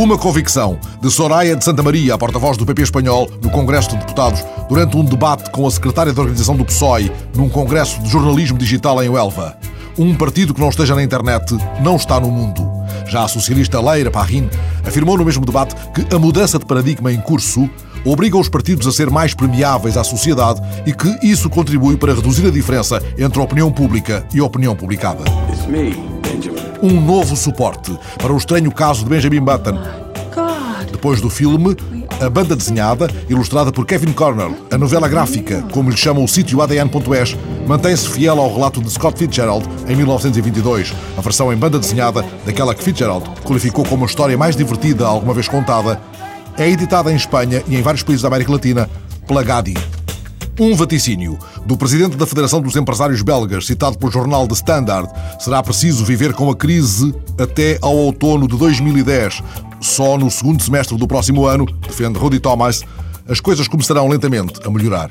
Uma convicção de Soraya de Santa Maria, a porta-voz do PP espanhol, no Congresso de Deputados, durante um debate com a secretária de organização do PSOE, num congresso de jornalismo digital em Huelva. Um partido que não esteja na internet não está no mundo. Já a socialista Leira Parrin afirmou no mesmo debate que a mudança de paradigma em curso obriga os partidos a ser mais permeáveis à sociedade e que isso contribui para reduzir a diferença entre a opinião pública e a opinião publicada. Um novo suporte para o estranho caso de Benjamin Button. Depois do filme, a banda desenhada, ilustrada por Kevin Cornell, a novela gráfica, como lhe chama o sítio ADN.es, mantém-se fiel ao relato de Scott Fitzgerald em 1922, a versão em banda desenhada daquela que Fitzgerald qualificou como a história mais divertida alguma vez contada é editada em Espanha e em vários países da América Latina pela Gadi. Um vaticínio do presidente da Federação dos Empresários Belgas, citado pelo jornal The Standard, será preciso viver com a crise até ao outono de 2010. Só no segundo semestre do próximo ano, defende Rudy Thomas, as coisas começarão lentamente a melhorar.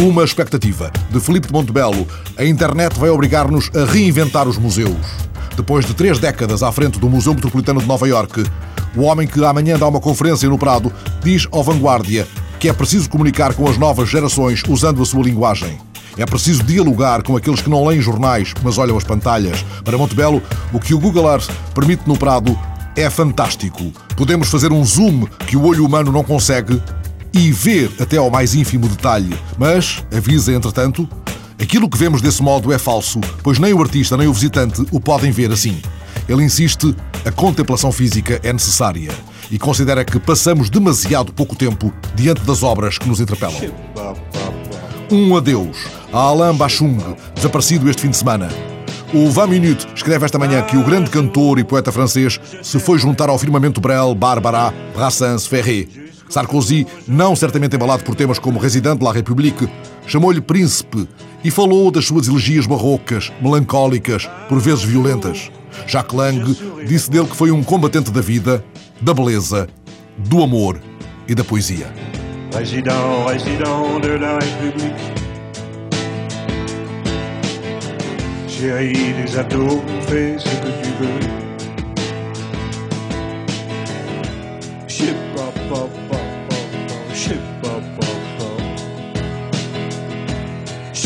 Uma expectativa de Felipe de Montebello. A internet vai obrigar-nos a reinventar os museus. Depois de três décadas à frente do Museu Metropolitano de Nova Iorque, o homem que amanhã dá uma conferência no Prado diz ao Vanguardia que é preciso comunicar com as novas gerações usando a sua linguagem. É preciso dialogar com aqueles que não leem jornais, mas olham as pantalhas. Para Montebello, o que o Google Earth permite no Prado é fantástico. Podemos fazer um zoom que o olho humano não consegue e ver até ao mais ínfimo detalhe. Mas, avisa entretanto, aquilo que vemos desse modo é falso, pois nem o artista nem o visitante o podem ver assim. Ele insiste, a contemplação física é necessária e considera que passamos demasiado pouco tempo diante das obras que nos interpelam. Um adeus a Alain Bachung, desaparecido este fim de semana. O 20 Minutes escreve esta manhã que o grande cantor e poeta francês se foi juntar ao firmamento Brel, Barbara, Brassens, Ferré. Sarkozy, não certamente embalado por temas como Resident de la République, chamou-lhe príncipe e falou das suas elegias barrocas, melancólicas, por vezes violentas. Jacques Lang disse dele que foi um combatente da vida, da beleza, do amor e da poesia. De la République. Chérie des fais ce que tu veux.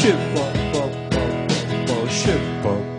Bob, Bob, Bob,